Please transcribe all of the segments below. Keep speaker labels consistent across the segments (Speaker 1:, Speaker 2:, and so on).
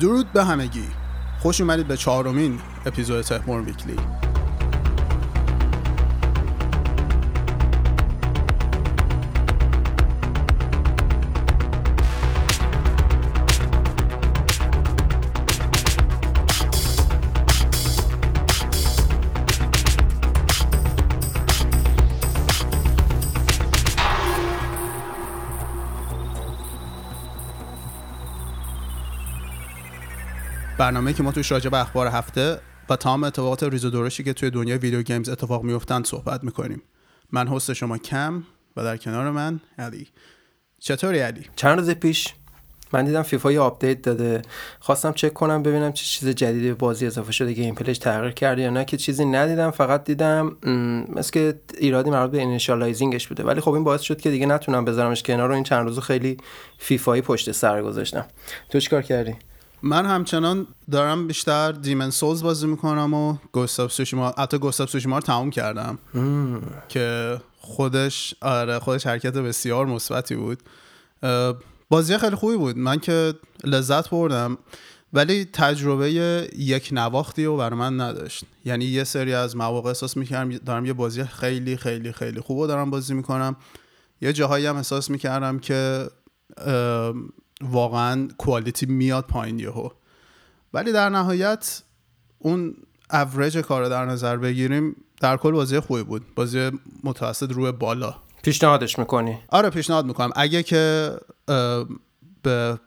Speaker 1: درود به همگی. خوش اومدید به چهارمین اپیزود تهمور ویکلی. برنامه که ما توش راجع به اخبار هفته و تمام اتفاقات ریز و درشتی که توی دنیای video games اتفاق میفتن صحبت می‌کنیم. من هست شما کم و در کنار من علی. چطوری علی؟
Speaker 2: چند روز پیش من دیدم فیفا یه update داده. خواستم چک کنم ببینم چه چیز جدیدی به بازی اضافه شده gameplay ش تغییر کرده یا نه. که چیزی ندیدم. فقط دیدم مثل که ایرادی مربوط به initializing ش بوده. ولی خب این باعث شد که دیگه نتونم بذارمش کنار رو این چند روز خیلی فیفایی پشت سر گذاشتم. تو چیکار کردی؟
Speaker 1: من همچنان دارم بیشتر دیمن سولز بازی می‌کنم و گوستاف سوشیما حتی گوستاف سوشیما رو تموم کردم. که خودش آره خودش حرکت بسیار مثبتی بود. بازی خیلی خوبی بود. من که لذت بردم. ولی تجربه یک نواختی رو برای من نداشت. یعنی یه سری از مواقع احساس می‌کردم دارم یه بازی خیلی خیلی خیلی خوب رو دارم بازی می‌کنم. یه جاهایی هم احساس می‌کردم که واقعا کوالیتی میاد پایین یهو. ولی در نهایت اون اوریج کار در نظر بگیریم در کل بازی خوبی بود. بازی متوسط روی بالا.
Speaker 2: پیشنهادش می‌کنی؟
Speaker 1: آره پیشنهاد می‌کنم. اگه که به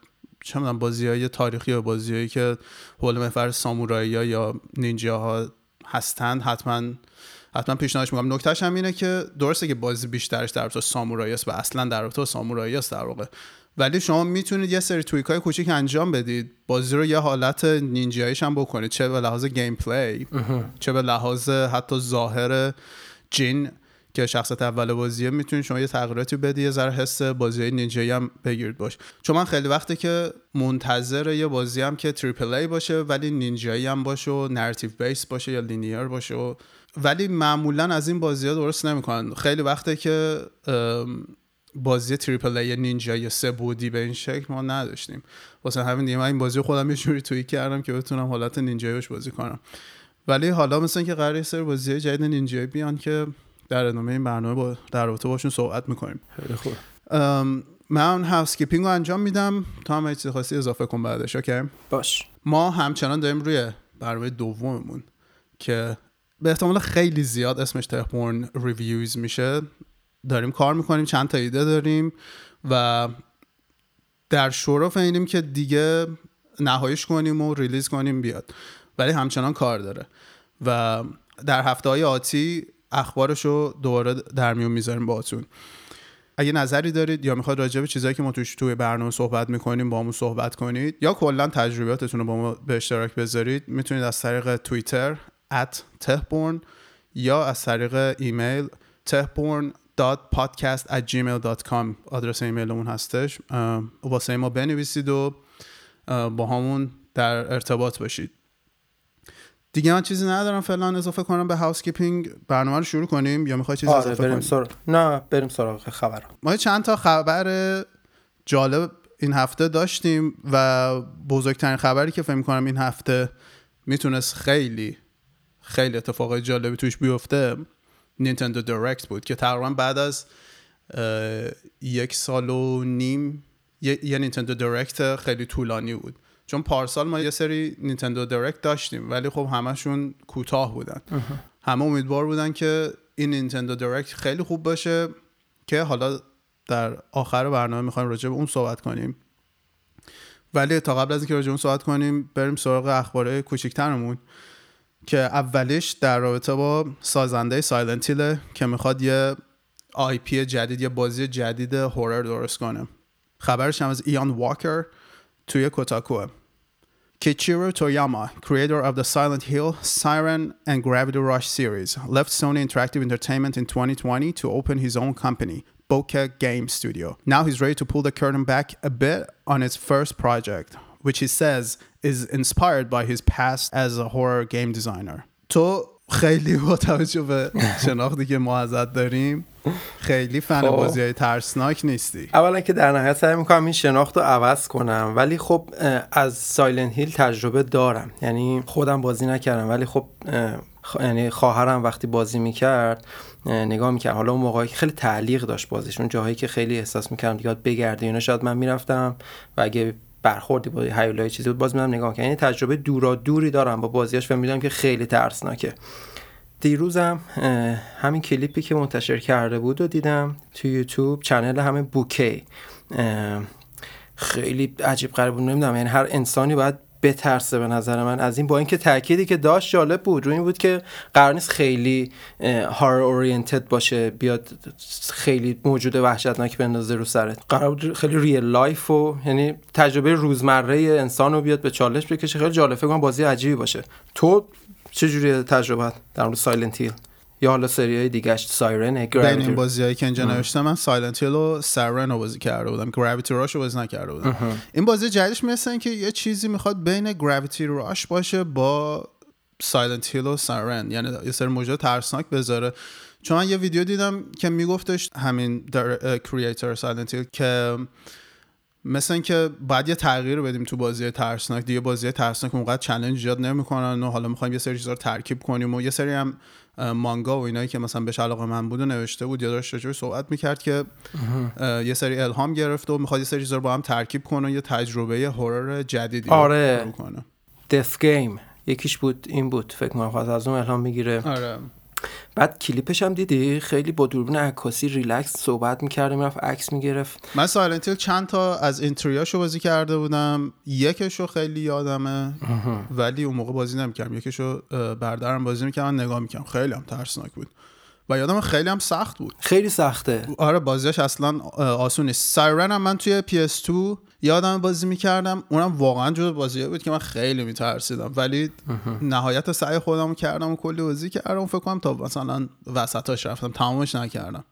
Speaker 1: چه می‌دونم بازی های تاریخی و هایی که حول محور سامورایی ها یا نینجا ها هستند حتما حتما پیشنهادش می‌کنم. نکتهش هم اینه که درسته که بازی بیشترش در رابطه سامورایی است و اصلا در رابطه سامورایی است در واقع. ولی شما می‌تونید یه سری tweak های کوچیک انجام بدید. بازی رو یه حالت نینجاییش هم بکنید. چه به لحاظ gameplay چه به لحاظ حتی ظاهر جین که شخصت اول بازیه می‌تونید شما یه تغییراتی بدی یه ذره حس بازی نینجایی هم بگیرید باش. چون من خیلی وقته که منتظر یه بازی هم که triple A باشه ولی نینجایی هم باشه و narrative base باشه یا linear باشه و ولی معمولا از این بازی ها درست نمی‌کنن. خیلی وقته که بازی triple A نینجا یا سه بودی به این شکل ما نداشتیم. واسه همین دیگه من این بازی خودم یه جوری tweak کردم که بتونم حالت نینجاییش بازی کنم. ولی حالا مثلا که قرار سر بازی جدید نینجایی بیان که در ادامه این برنامه با در رابطه باشون صحبت می‌کنیم.
Speaker 2: خیلی خوب.
Speaker 1: من housekeeping رو انجام میدم. تو هم چیزی خواستی اضافه کن بعدش okay؟
Speaker 2: باش.
Speaker 1: ما همچنان داریم روی برنامه دوممون که به احتمال خیلی زیاد اسمش تهبورن Reviews میشه. داریم کار می‌کنیم چند تا ایده داریم و در شرف اینیم که دیگه نهایش کنیم و release کنیم بیاد. ولی همچنان کار داره. و در هفته های آتی اخبارش رو دوباره در میون می‌ذاریم باهاتون. اگه نظری دارید یا می‌خواد راجع به چیزایی که ما توش توی برنامه صحبت می‌کنیم با ما صحبت کنید یا کلا تجربیاتتون رو با ما به اشتراک بذارید می‌تونید از طریق توییتر at تهبورن یا از طریق ایمیل تهبورن podcast@gmail.com آدرس ایمیلمون هستش. واسه ما بنویسید و باهامون در ارتباط باشید. دیگه من چیزی ندارم فعلا اضافه کنم به housekeeping برنامه رو شروع کنیم یا می‌خوای چیزی
Speaker 2: اضافه بریم کنیم نه بریم سراغ خبر
Speaker 1: ما چند تا خبر جالب این هفته داشتیم و بزرگترین خبری که فکر کنم این هفته می‌تونست خیلی خیلی اتفاقای جالبی توش بیفته. Nintendo Direct بود که تقریبا بعد از یک سال و نیم یه, Nintendo Direct خیلی طولانی بود. چون پارسال ما یه سری Nintendo Direct داشتیم ولی خب همشون کوتاه بودن. همه امیدوار بودن که این Nintendo Direct خیلی خوب باشه که حالا در آخر برنامه می‌خوایم راجع به اون صحبت کنیم. ولی تا قبل از اینکه راجع به اون صحبت کنیم بریم سراغ اخبار کوچیکترمون که اولش در رابطه با سازنده سایلنتیله که می‌خواد یه آی پی جدید یه بازی جدید هورر درست کنه خبرش هم از ایان واکر توی کوتاکوه Kichiro Toyama, creator of the Silent Hill, Siren, and Gravity Rush series, left Sony Interactive Entertainment in 2020 to open his own company, Bokeh Game Studio. Now he's ready to pull the curtain back a bit on his first project, which he says is inspired by his past as a horror game designer. تو خیلی با توجه به شناختی که ما ازت داریم خیلی فن
Speaker 2: خب.
Speaker 1: بازی های ترسناک نیستی
Speaker 2: اولا که در نهایت سعی می‌کنم این شناخت رو عوض کنم ولی خب از سایلنت هیل تجربه دارم یعنی خودم بازی نکردم ولی خب یعنی خواهرم وقتی بازی می‌کرد نگاه می‌کرد حالا اون موقعی که خیلی تعلیق داشت بازیشون جاهایی که خیلی احساس می‌کردم دیگه بگرده اینا شاید من می‌رفتم و اگه برخوردی با هیولای چیزی بود. باز میرم نگاه کنم یعنی تجربه دورا دوری دارم با بازیاش و می‌دونم که خیلی ترسناکه. دیروزم همین کلیپی که منتشر کرده بود و دیدم تو یوتیوب. چنل همین بوکی خیلی عجیب غریب نمی‌دونم یعنی هر انسانی باید بترسه به نظر من. از این با اینکه تأکیدی که داشت جالب بود. روی این بود که قرار نیست خیلی هار اورینتد باشه بیاد خیلی موجود وحشتناک بندازه رو سرت. قرار بود خیلی real life و یعنی تجربه روزمره انسان رو بیاد به چالش بکشه. خیلی جالب. فکر بازی عجیبی باشه. تو چجوری تجربه در مورد Silent Hill یا حالا سری های دیگهش Siren
Speaker 1: بین این بازی هایی که اینجا نوشتم من Silent Hill و Siren رو بازی کرده بودم. Gravity Rush رو بازی نکرده بودم. این بازی جدیدش مثل که یه چیزی می‌خواد بین Gravity Rush باشه با Silent Hill و Siren یعنی یه سری موجود ترسناک بذاره. چون من یه ویدیو دیدم که میگفتش همین در creator Silent Hill که مثل اینکه باید یه تغییر رو بدیم تو بازی ترسناک. دیگه بازی ترسناک اونقدر چالش ایجاد نمی‌کنن و حالا می‌خوایم یه سری چیزا رو ترکیب کنیم و یه سری هم مانگا و اینایی که مثلا بهش علاقه‌مند بود و نوشته بود یا داشت راجعش صحبت می‌کرد که یه سری الهام گرفته و می‌خواد یه سری چیزا رو با هم ترکیب کنه و یه تجربه horror جدیدی رو
Speaker 2: آره.
Speaker 1: کنه.
Speaker 2: death game یکیش بود این بود. فکر کنم خواست از اون الهام می‌گیره.
Speaker 1: آره.
Speaker 2: بعد کلیپش هم دیدی؟ خیلی با دوربین عکاسی ریلکس صحبت می‌کرد می‌رفت عکس می‌گرفت.
Speaker 1: من Silent چند تا از entry اشو بازی کرده بودم. یکشو خیلی یادمه ولی اون موقع بازی نمی‌کردم. یکشو اه، برادرم بازی می‌کردم نگاه می‌کردم. خیلی هم ترسناک بود. و یادم خیلی هم سخت بود.
Speaker 2: خیلی سخته.
Speaker 1: آره بازیش اصلا آسون نیست Siren هم من توی PS2 یادم بازی می‌کردم اونم واقعا جز بازی بود که من خیلی میترسیدم. ولی نهایت سعی خودم کردم و کلی بازی کردم فکر کنم تا مثلا وسطاش رفتم تمامش نکردم.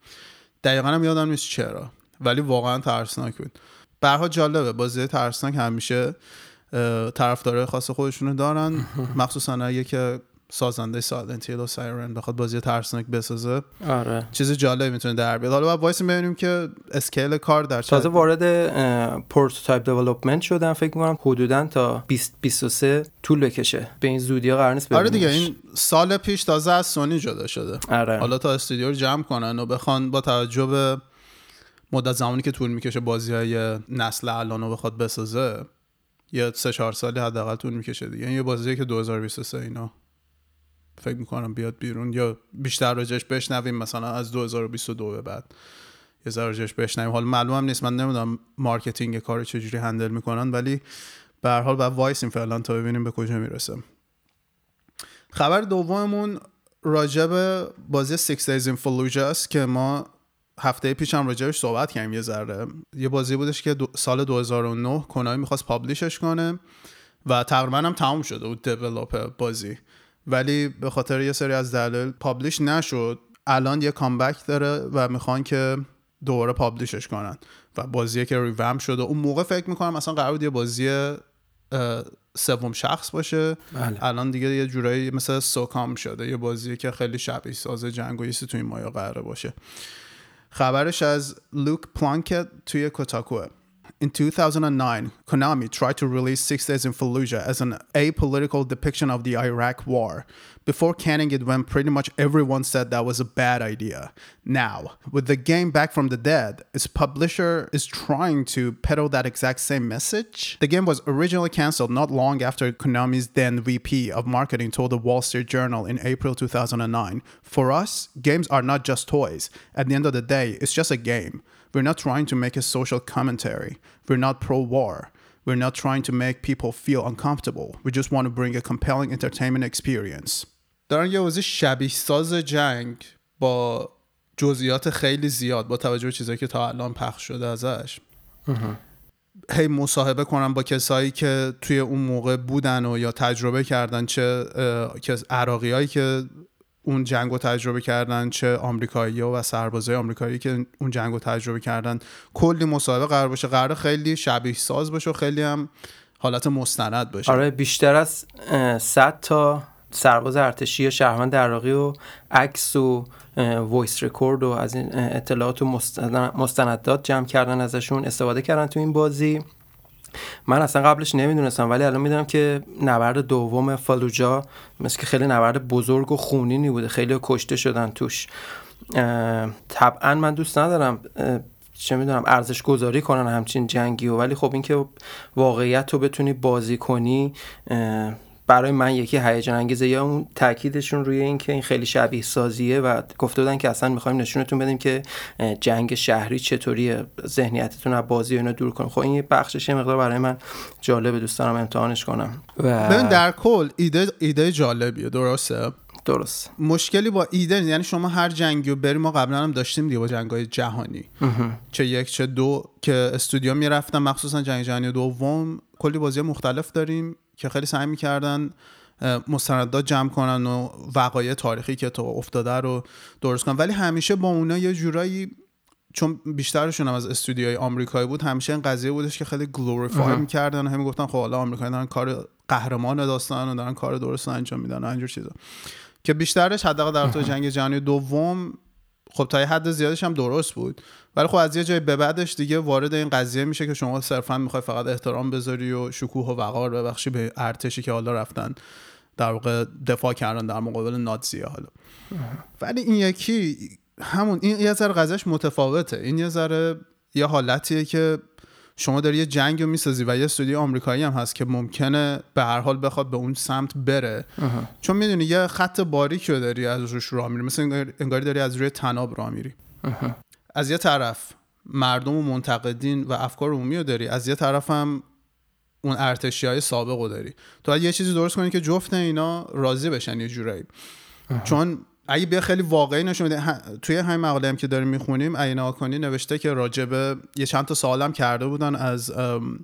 Speaker 1: دقیقا هم یادم نیست چرا. ولی واقعا ترسناک بود. برها جالبه بازی ترسناک همیشه طرفدارای خاص خودشونو دارن. مخصوصا اگه که سازنده Silent Hill و Siren بخواد بازی ترسناک بسازه.
Speaker 2: آره.
Speaker 1: چیز جالب می‌تونه در بیاد. حالا باید وایسیم ببینیم که scale کار در چه
Speaker 2: تازه وارد prototype development شدن فکر می‌کنم حدودا تا 2023 طول بکشه. به این زودی ها قرار نیست
Speaker 1: آره دیگه. این سال پیش تازه از سونی جدا شده.
Speaker 2: آره.
Speaker 1: حالا تا استودیو رو جمع کنن و بخوان با توجه به مدت زمانی که طول می‌کشه بازی های نسل الان رو بخواد بسازه یه سه چهار سالی حداقل طول می‌کشه دیگه. این یه بازیه که 2023 اینا فکر می‌کنم بیاد بیرون یا بیشتر راجش بشنویم مثلا از 2022 به بعد یه ذره راجش بشنویم. حالا معلومم نیست من نمی‌دونم marketing کار چجوری handle می‌کنن ولی به هر حال باید وایسیم فعلا تا ببینیم به کجا می‌رسه. خبر دوممون راجب بازی Six Days in Fallujah است که ما هفته پیش هم راجبش صحبت کردیم یه ذره. یه بازی بودش که دو سال 2009 Konami می‌خواست publish ش کنه و تقریبا هم تموم شده بود develop بازی. ولی به خاطر یه سری از دلایل publish نشد. الان یه comeback داره و می‌خوان که دوباره publish ش کنن و بازیه که ریوم شده. اون موقع فکر می‌کنم مثلا قرار بود یه بازی سوم شخص باشه.
Speaker 2: بله.
Speaker 1: الان دیگه یه جورایی مثل سوکام شده. یه بازی که خیلی شبیه ساز جنگ و تو این مایا قراره باشه. خبرش از لوک پلانکت توی کوتاکوه. In 2009, Konami tried to release Six Days in Fallujah as an apolitical depiction of the Iraq War, before canning it when pretty much everyone said that was a bad idea. Now, with the game back from the dead, its publisher is trying to peddle that exact same message. The game was originally cancelled not long after Konami's then VP of marketing told the Wall Street Journal in April 2009 For us, games are not just toys. At the end of the day, it's just a game. We're not trying to make a social commentary. We're not pro war. We're not trying to make people feel uncomfortable. We just want to bring a compelling entertainment experience. دارن یه بازی شبیه ساز جنگ با جزئیات خیلی زیاد با توجه به چیزایی که تا الان پخش شده ازش. هی مصاحبه کنم با کسایی که توی اون موقع بودن و یا تجربه کردن چه که عراقی هایی که اون جنگ رو تجربه کردن چه آمریکایی و سربازای آمریکایی که اون جنگ رو تجربه کردن. کلی مصاحبه قرار باشه. قرار خیلی شبیه ساز باشه و خیلی هم حالت مستند باشه.
Speaker 2: آره بیشتر از اه، 100 تا سرباز ارتشی یا شهروند عراقی و عکس و voice record و از این اطلاعات و مستندات جمع کردن ازشون استفاده کردن تو این بازی. من اصلا قبلش نمی‌دونستم ولی الان می‌دونم که نبرد دوم فالوجا مثل که خیلی نبرد بزرگ و خونینی بوده خیلی کشته شدن توش. طبعا من دوست ندارم چه می‌دونم ارزش گذاری کنن همچین جنگی و ولی خب اینکه واقعیت رو بتونی بازی کنی برای من یکی هیجان انگیزه یا اون تاکیدشون روی این که این خیلی شبیه سازیه و گفته بودن که اصلا می‌خوایم نشونتون بدیم که جنگ شهری چطوری ذهنیتتون از بازی اینا دور کنیم. خب این بخشش یه مقدار برای من جالبه دوست دارم امتحانش کنم.
Speaker 1: و ببین در کل ایده ایده جالبیه درسته؟
Speaker 2: درست.
Speaker 1: مشکلی با ایده یعنی شما هر جنگی رو بریم ما قبلا هم داشتیم دیگه با جنگ های جهانی چه یک چه دو که استودیو می‌رفتن مخصوصا جنگ جهانی دوم. کلی بازی مختلف داریم. که خیلی سعی می‌کردن مستندات جمع کنن و وقایع تاریخی که تو افتاده رو درست کنن. ولی همیشه با اونا یه جورایی چون بیشترشون هم از استودیوهای آمریکایی بود همیشه این قضیه بودش که خیلی گلوریفای می‌کردن و همین گفتن خب حالا آمریکایی دارن کار قهرمان داستان و دارن کار درست انجام میدن و اینجور چیزا. که بیشترش حداقل در تو جنگ جهانی دوم خب تا یه حد زیادش هم درست بود. ولی خب از یه جای به بعدش دیگه وارد این قضیه میشه که شما صرفا می‌خوای فقط احترام بذاری و شکوه و وقار ببخشی به ارتشی که حالا رفتن در واقع دفاع کردن در مقابل نازیه حالا. ولی این یکی همون این یه ذره قضیهش متفاوته. این یه ذره یه حالتیه که شما داری یه جنگ رو می‌سازی و یه استودیو آمریکایی هم هست که ممکنه به هر حال بخواد به اون سمت بره. چون می‌دونی یه خط باریک رو داری از روش راه میری مثل انگاری داری از روی تناب راه میری. از یه طرف مردم و منتقدین و افکار عمومی رو داری از یه طرف هم اون ارتشی های سابق رو داری. تو یه چیزی درست کنی که جفت اینا راضی بشن یه جورایی. چون اگه بیا خیلی واقعی نشون میده. توی همین مقاله هم که داریم می‌خونیم عین آکانی نوشته که راجبه یه چند تا سوالم کرده بودن از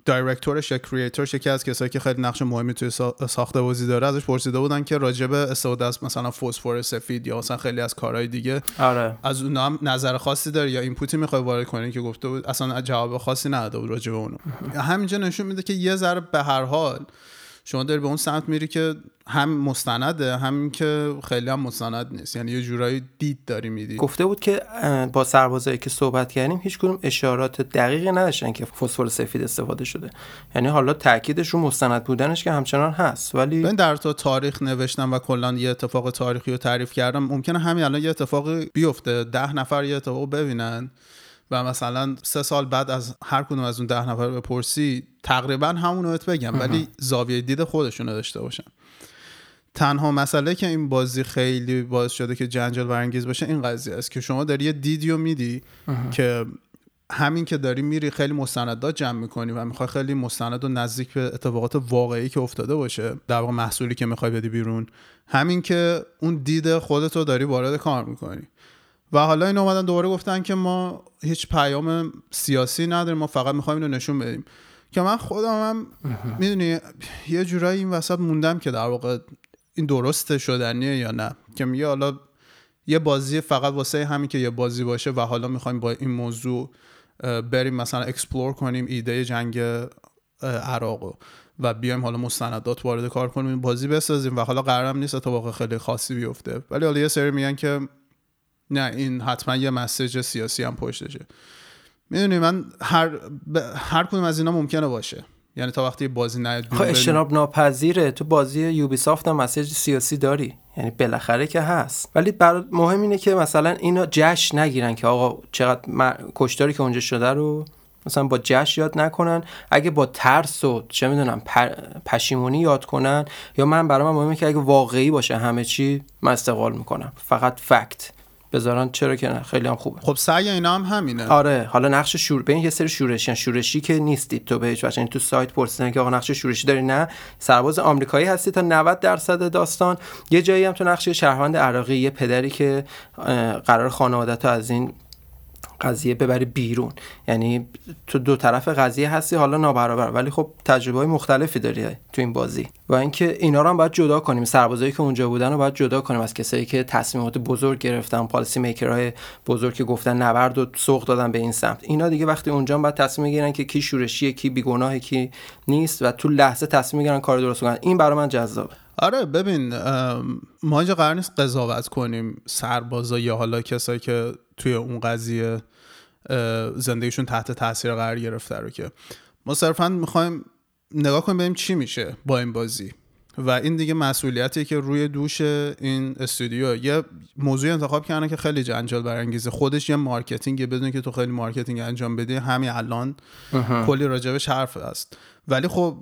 Speaker 1: دایرکتورش یا کریئتورش یکی از کسایی که خیلی نقش مهمی توی ساخته بازی داره ازش پرسیده بودن که راجبه استفاده از مثلا فسفر سفید یا مثلا خیلی از کارهای دیگه
Speaker 2: آره.
Speaker 1: از اون هم نظر خاصی داره یا اینپوتی می‌خوای وارد کنی که گفته بود اصلا جواب خاصی نداده بود راجبه اونو. همینجا نشون میده که یه ذره به هر حال شما داری به اون سمت میری که هم مستنده همین که خیلی هم مستند نیست. یعنی یه جورایی دید داری میدی.
Speaker 2: گفته بود که با سربازایی که صحبت کردیم هیچ کدوم اشارات دقیقی نداشتن که فسفر سفید استفاده شده. یعنی حالا تاکیدش رو مستند بودنش که همچنان هست ولی
Speaker 1: من در تو تاریخ نوشتم و کلا یه اتفاق تاریخی رو تعریف کردم. ممکنه همین الان یه اتفاقی بیفته. ده نفر یه اتفاق ببینن. و مثلا سه سال بعد از هر کدوم از اون ده نفر بپرسی تقریبا همون رو بگم ولی زاویه دید خودشون داشته باشن. تنها مسئله که این بازی خیلی باعث شده که جنجال برانگیز باشه این قضیه است که شما داری یه دیدیو میدی که همین که داری میری خیلی مستندات جمع می‌کنی و می‌خوای خیلی مستند و نزدیک به اتفاقات واقعی که افتاده باشه در واقع محصولی که می‌خوای بدی بیرون همین که اون دید خودتو داری وارد کار می‌کنی. و حالا این اومدن دوباره گفتن که ما هیچ پیام سیاسی نداریم ما فقط می‌خوایم اینو نشون بدیم. که من خودم هم می‌دونی یه جورایی این وسط موندم که در واقع این درسته شدنیه یا نه. که میگه حالا یه بازی فقط واسه همین که یه بازی باشه و حالا می‌خوایم با این موضوع بریم مثلا explore کنیم ایده جنگ عراق و بیایم حالا مستندات وارد کار کنیم بازی بسازیم و حالا قرارم نیست اتفاق خیلی خاصی بیفته. ولی حالا یه سری میگن که نه این حتما یه message سیاسی هم پشتشه. می‌دونی من هر ب... هر کدوم از اینا ممکنه باشه. یعنی تا وقتی بازی نیاد
Speaker 2: خب اجتناب ناپذیره. تو بازی Ubisoft هم مسیج سیاسی داری. یعنی بالاخره که هست. ولی برای مهم اینه که مثلا اینو جشن نگیرن که آقا چقدر کشتاری که اونجا شده رو مثلا با جشن یاد نکنن. اگه با ترس و چه می‌دونم پشیمونی یاد کنن. یا من برای من مهمه که اگه واقعی باشه همه چی من استقبال می‌کنم. فقط فکت. بذارن. چرا که نه؟ خیلی هم خوبه.
Speaker 1: خب سعی اینا هم همینه.
Speaker 2: آره حالا نقش شور ببین یه سری شورشی شورشی که نیستید تو به هیچ وجه تو سایت پرسیدن که آقا نقش شورشی داری؟ نه. سرباز آمریکایی هستی تا 90 درصد داستان. یه جایی هم تو نقش شهروند عراقی یه پدری که قرار خانوادت از این قضیه ببری بیرون. یعنی تو دو طرف قضیه هستی حالا نابرابر. ولی خب تجربه های مختلفی داری تو این بازی. و اینکه اینا رو هم باید جدا کنیم. سربازایی که اونجا بودن رو باید جدا کنیم. از کسایی که تصمیمات بزرگ گرفتن پالیسی میکرهای بزرگ که گفتن نبرد و سوق دادن به این سمت. اینا دیگه وقتی اونجا باید تصمیم بگیرن که کی شورشیه کی بیگناهه کی نیست و تو لحظه تصمیم می‌گیرن کار درست کنن. این برای من جذابه.
Speaker 1: آره ببین ما اینجا قرار نیست قضاوت کنیم سربازا یا حالا کسایی که توی اون قضیه زندگیشون تحت تاثیر قرار گرفته رو که ما صرفا می‌خوایم نگاه کنیم ببینیم چی میشه با این بازی. و این دیگه مسئولیتی که روی دوش این استودیو. یه موضوع انتخاب کردن که خیلی جنجال برانگیزه. خودش یه marketing بدون که تو خیلی marketing انجام بدی. همین الان کلی راجبش حرف است ولی خب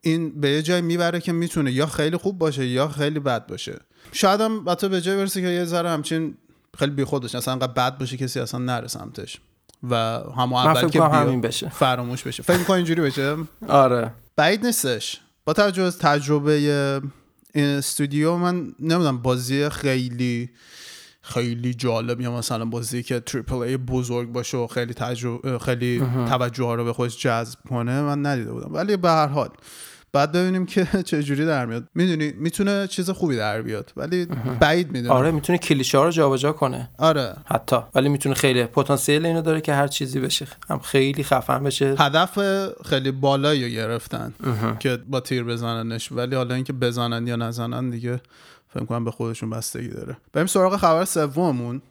Speaker 1: این به یه جای می‌بره که می‌تونه یا خیلی خوب باشه یا خیلی بد باشه. شاید هم حتی به جای برسه که یه ذره همچین خیلی بی خودش اصلا انقدر بد باشه کسی اصلا نره سمتش. و همه اول که
Speaker 2: همین بشه.
Speaker 1: فراموش بشه. فکر می‌کنی اینجوری بشه؟
Speaker 2: آره.
Speaker 1: بعید نیستش. با توجه از تجربه این استودیو من نمی‌دونم بازی خیلی خیلی جالب یا مثلا بازی که تریپل ای بزرگ باشه و خیلی تجربه خیلی توجه رو به خودش جذب کنه من ندیده بودم. ولی به هر حال بعد ببینیم که چه جوری در میاد. می‌دونی می‌تونه چیز خوبی در بیاد ولی بعید می‌دونم.
Speaker 2: آره می‌تونه کلیشه ها رو جابجا کنه.
Speaker 1: آره.
Speaker 2: حتی. ولی می‌تونه خیلی پتانسیل اینو داره که هر چیزی بشه. هم خیلی خفن بشه.
Speaker 1: هدف خیلی بالایی رو گرفتن که با تیر بزننش. ولی حالا اینکه بزنن یا نزنن دیگه فکر کنم به خودشون بستگی داره. بریم سراغ خبر سوممون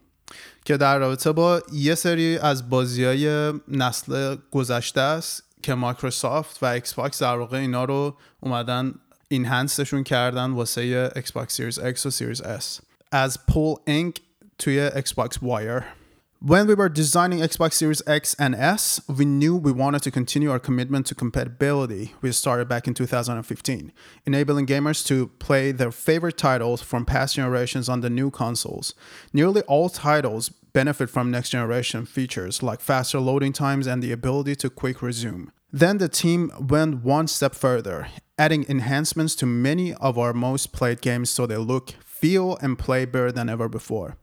Speaker 1: که در رابطه با یه سری از بازی های نسل گذشته است. که مایکروسافت و ایکس باکس در واقع اینا رو اومدن اینهانسشون کردن واسه ایکس باکس سیریز X و سیریز S از پول اینک توی Xbox Wire When we were designing Xbox Series X and S, we knew we wanted to continue our commitment to compatibility we started back in 2015, enabling gamers to play their favorite titles from past generations on the new consoles. Nearly all titles benefit from next generation features like faster loading times and the ability to quick resume. Then the team went one step further, adding enhancements to many of our most played games so they look, feel, and play better than ever before.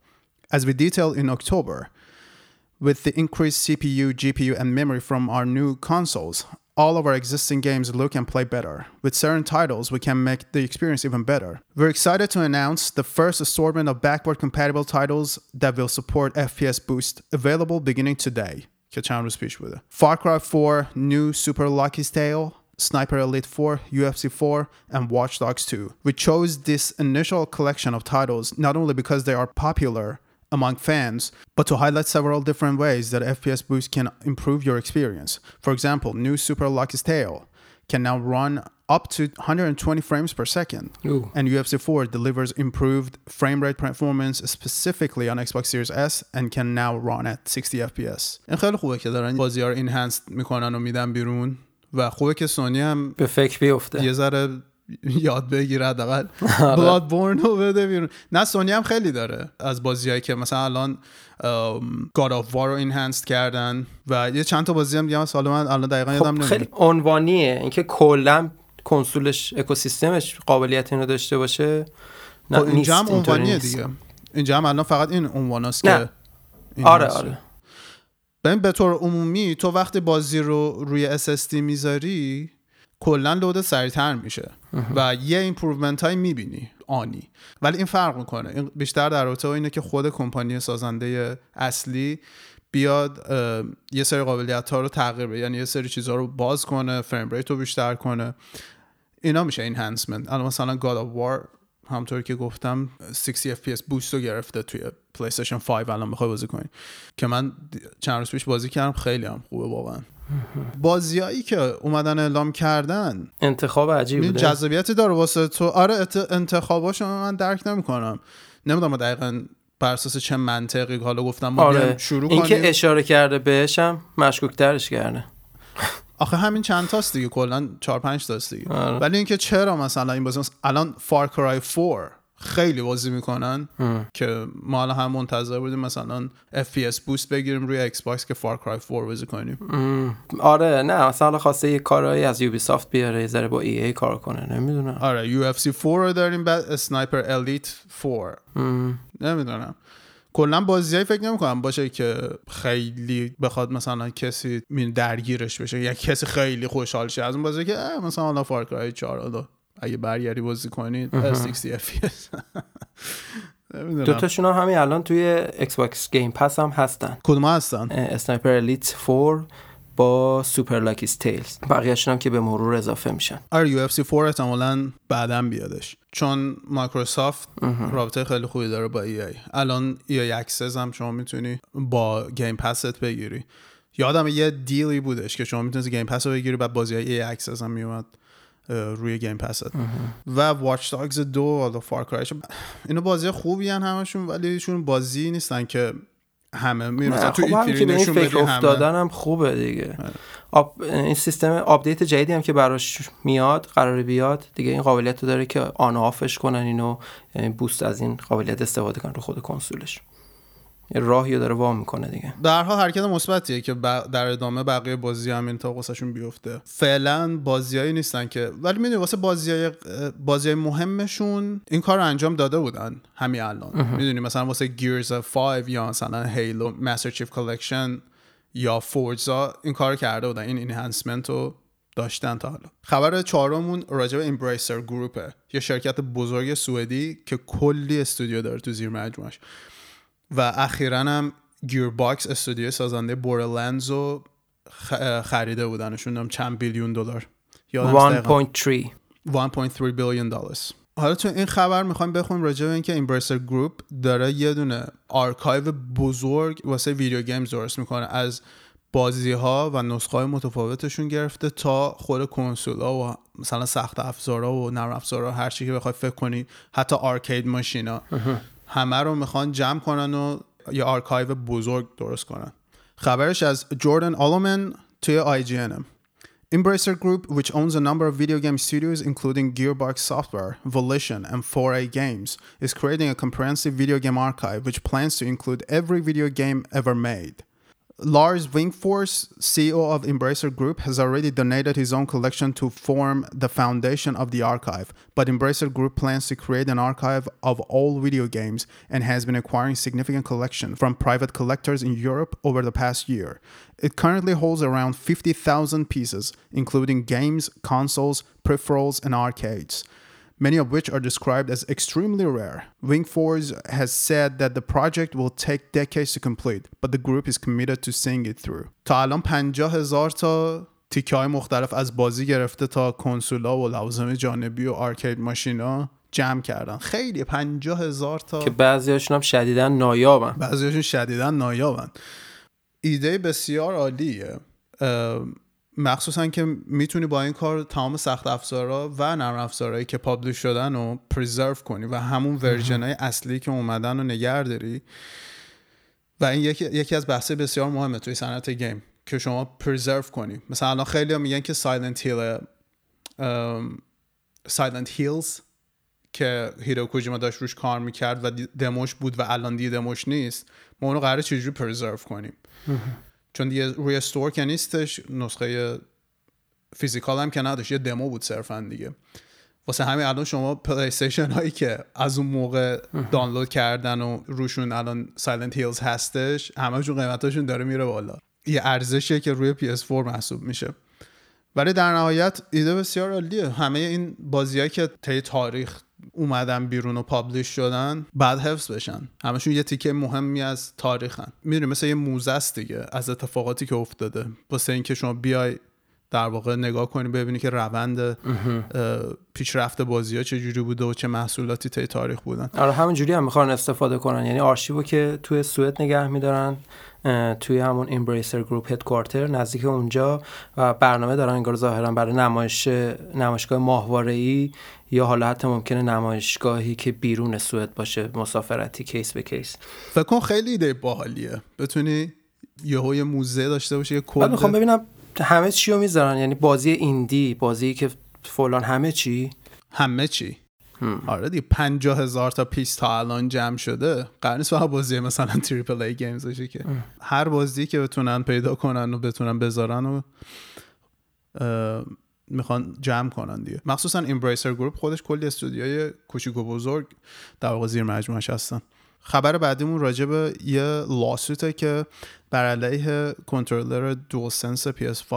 Speaker 1: As we detailed in October, with the increased CPU, GPU, and memory from our new consoles, all of our existing games look and play better. With certain titles, we can make the experience even better. We're excited to announce the first assortment of backward compatible titles that will support FPS Boost, available beginning today. speech with buydu. Far Cry 4, New Super Lucky's Tale, Sniper Elite 4, UFC 4, and Watch Dogs 2. We chose this initial collection of titles not only because they are popular, among fans, but to highlight several different ways that FPS Boost can improve your experience. For example, new Super Lucky's Tale can now run up to 120 frames per second.
Speaker 2: Ooh.
Speaker 1: And UFC 4 delivers improved frame rate performance specifically on Xbox Series S and can now run at 60 FPS. این خیلی خوبه که دارن بازی ها رو اینهانس میکنن و میدن بیرون و خوبه که سونی هم
Speaker 2: به فکر بیفته
Speaker 1: یه ذره یاد بگیره حداقل. بلاد بورن رو بده بیرون. نه سونی هم خیلی داره از بازیهایی که مثلا الان گاد آف وار رو اینهانس کردن و یه چند تا بازی هم دیگه حالا من الان دقیقا یادم
Speaker 2: خب
Speaker 1: نمیاد.
Speaker 2: خیلی عنوانیه. اینکه کلا کنسولش اکوسیستمش قابلیت اینو داشته باشه نه
Speaker 1: خب اینجا هم عنوانیه. دیگه. اینجا هم الان فقط این عنواناست. که این
Speaker 2: آره
Speaker 1: هست.
Speaker 2: آره.
Speaker 1: ببین به طور عمومی تو وقتی بازی رو روی SSD می‌ذاری کلا load سریعتر میشه. و یه improvement های می‌بینی. آره. ولی این فرق می‌کنه. این بیشتر در رابطه اینه که خود کمپانی سازنده اصلی بیاد یه سری قابلیت ها رو تغییر بده. یعنی یه سری چیزها رو باز کنه frame rate رو بیشتر کنه. اینا میشه enhancement الان مثلا God of War همونطور که گفتم 60 FPS boost رو گرفته توی PlayStation 5 الان بخوای بازی کنی. که من چند روز پیش بازی کردم. خیلی هم خوبه واقعا. بازیایی که اومدن اعلام کردن
Speaker 2: انتخاب عجیب بوده.
Speaker 1: جذابیتی داره واسه تو. آره ات- انتخاباشو من درک نمی‌کنم. نمی‌دونم دقیقا بر اساس چه منطقی حالا گفتم ما
Speaker 2: آره.
Speaker 1: شروع
Speaker 2: این
Speaker 1: کنیم.
Speaker 2: که اشاره کرده بهش هم مشکوک ترش کرده.
Speaker 1: آخه همین چند تاست دیگه کلا 4 5 تاست دیگه.
Speaker 2: آره.
Speaker 1: ولی اینکه چرا مثلا این بازی الان Far Cry 4 خیلی بازی می‌کنن که ما الان هم منتظر بودیم مثلا FPS boost بگیریم روی Xbox که Far Cry 4 بازی کنیم.
Speaker 2: آره نه مثلا خواسته یه کارهایی از Ubisoft بیاره یه ذره با EA کار کنه نمی‌دونم.
Speaker 1: آره UFC 4 رو داریم بعد Sniper Elite 4 نمی‌دونم. کلا بازیایی فکر نمی‌کنم باشه که خیلی بخواد مثلا کسی می درگیرش بشه یا کسی خیلی خوشحال شه از اون بازی که مثلا حالا Far Cry 4 حالا اگه برگردی بازی کنید 60 FPS
Speaker 2: دو تاشون هم همین الان توی Xbox Game Pass هم هستن.
Speaker 1: کدوم هستن؟
Speaker 2: Sniper Elite 4 با Super Lucky's Tale بقیه‌شون هم که به مرور اضافه میشن.
Speaker 1: آره UFC 4 احتمالاً بعدا بیادش. چون مایکروسافت رابطه خیلی خوبی داره با EA الان EA Access هم شما می‌تونی با Game Pass بگیری. یادم یه deal ی بودش که شما می‌تونید Game Pass رو بگیری بعد بازی های EA Access هم میومد روی Game Pass و Watch Dogs دو حالا Far Cry ش اینو بازی خوبی هن همشون ولی ایشون بازی نیستن که همه می‌رسن. تو
Speaker 2: خب که به این فکر افتادن هم خوبه دیگه. آب... این سیستم update جدیدی هم که براش میاد قرار بیاد دیگه این قابلیت رو داره که on off ش کنن اینو یعنی boost از این قابلیت استفاده کنن رو خود کنسولش. یه راهی داره وا می‌کنه دیگه.
Speaker 1: در حال حرکت مثبتیه که در ادامه بقیه بازی هم این تا قصهشون بیفته. فعلا بازیایی نیستن که ولی می‌دونی واسه بازی بازی مهمشون این کار رو انجام داده بودن همین الان. می‌دونی؟ مثلا واسه Gears 5 یا مثلا Halo Master Chief Collection یا Forza این کار کرده بودن. این enhancement رو داشتن تا حالا. خبر چهارمون راجع به Embracer Group ه. یه شرکت بزرگ سوئدی که کلی استودیو داره تو زیر مجموعش. و اخیرا هم Gearbox Studio سازنده Borderlands رو خریده بودنشون هم چند billion دلار.
Speaker 2: 1.3
Speaker 1: 1.3 billion دلار حالا تو این خبر می‌خوایم بخونیم راجع به اینکه Embracer Group داره یه دونه آرکایو بزرگ واسه video games درست می‌کنه. از بازی ها و نسخه های متفاوتشون گرفته تا خود کنسول ها و مثلا سخت افزارا و نرم افزارا هر چی که بخوای فکر کنی حتی آرکید ماشینا همه رو می‌خوان جمع کنن و یه آرکایو بزرگ درست کنن خبرش از جوردن آلومن توی انم Embracer Group, which owns a number of video game studios including Gearbox Software, Volition, and 4A Games, is creating a comprehensive video game archive which plans to include every video game ever made. Lars Wingforce, CEO of Embracer Group, has already donated his own collection to form the foundation of the archive, but Embracer Group plans to create an archive of all video games and has been acquiring significant collection from private collectors in Europe over the past year. It currently holds around 50,000 pieces, including games, consoles, peripherals, and arcades. Many of which are described as extremely rare. Wingforce has said that the project will take decades to complete, but the group is committed to seeing it through. تا الان 50 هزار تا تیکه های مختلف از بازی گرفته تا کنسولا و لوازم جانبی و آرکید ماشینا جمع کردن خیلی 50 هزار تا
Speaker 2: که بعضیاشون هم شدیدن نایابن
Speaker 1: بعضیاشون شدیدن نایابن ایده بسیار عالیه مخصوصا که می‌تونی با این کار تمام سخت افزارا و نرم افزارهایی که publish شدن رو preserve کنی و همون version های اصلی که اومدن رو نگه داری. و این یکی, یکی از بحث بسیار مهمه توی صنعت game که شما preserve کنی. مثلا الان خیلی هم میگن که Silent Hill Silent Hills که Hideo Kojima داشت روش کار می‌کرد و دموش بود و الان دیگه دموش نیست. ما اونو قراره چجوری preserve کنیم؟ چون دیگه روی store که نیستش نسخه physical هم که نداشت یه دمو بود صرفا دیگه. واسه همین الان شما پلی هایی که از اون موقع دانلود کردن و روشون الان Silent Hills هستش همهشون قیمتاشون داره میره بالا. یه ارزشیه که روی PS4 محسوب میشه. ولی در نهایت ایده بسیار عالیه. همه این بازیهایی که طی تاریخ اومدن بیرون و publish شدن بعد حفظ بشن. همشون یه تیکه مهمی از تاریخن. می‌دونی مثل یه موزه است دیگه از اتفاقاتی که افتاده. واسه اینکه شما بیای در واقع نگاه کنی ببینی که روند پیشرفت بازی ها چه جوری بوده و چه محصولاتی طی تاریخ بودن.
Speaker 2: آره همون جوری هم می‌خوان استفاده کنن. یعنی آرشیوو که توی سوئد نگه میدارن توی همون Embracer Group headquarter نزدیک اونجا و برنامه دارن انگار ظاهرا برای نمایش نمایشگاه ماهواره یا حالا حتی ممکنه نمایشگاهی که بیرون سوئد باشه مسافرتی case به case
Speaker 1: فکر کن خیلی ایده باحالیه. بتونی یهو یه موزه داشته باشه یه
Speaker 2: کد می‌خوام ببینم همه چی رو می‌ذارن. یعنی بازی indie بازی که فلان همه چی؟
Speaker 1: همه چی. آره دیگه پنجاه هزار تا piece تا الان جمع شده. قرار نیست فقط بازی مثلا triple A games باشه که. هر بازی که بتونن پیدا کنن و بتونن بذارن و می‌خوان جمع کنن دیگه. مخصوصا Embracer Group خودش کلی استودیوی کوچیک و بزرگ در واقع زیر مجموعش هستن. خبر بعدیمون راجع به یه lawsuit ه که بر علیه controller DualSense PS5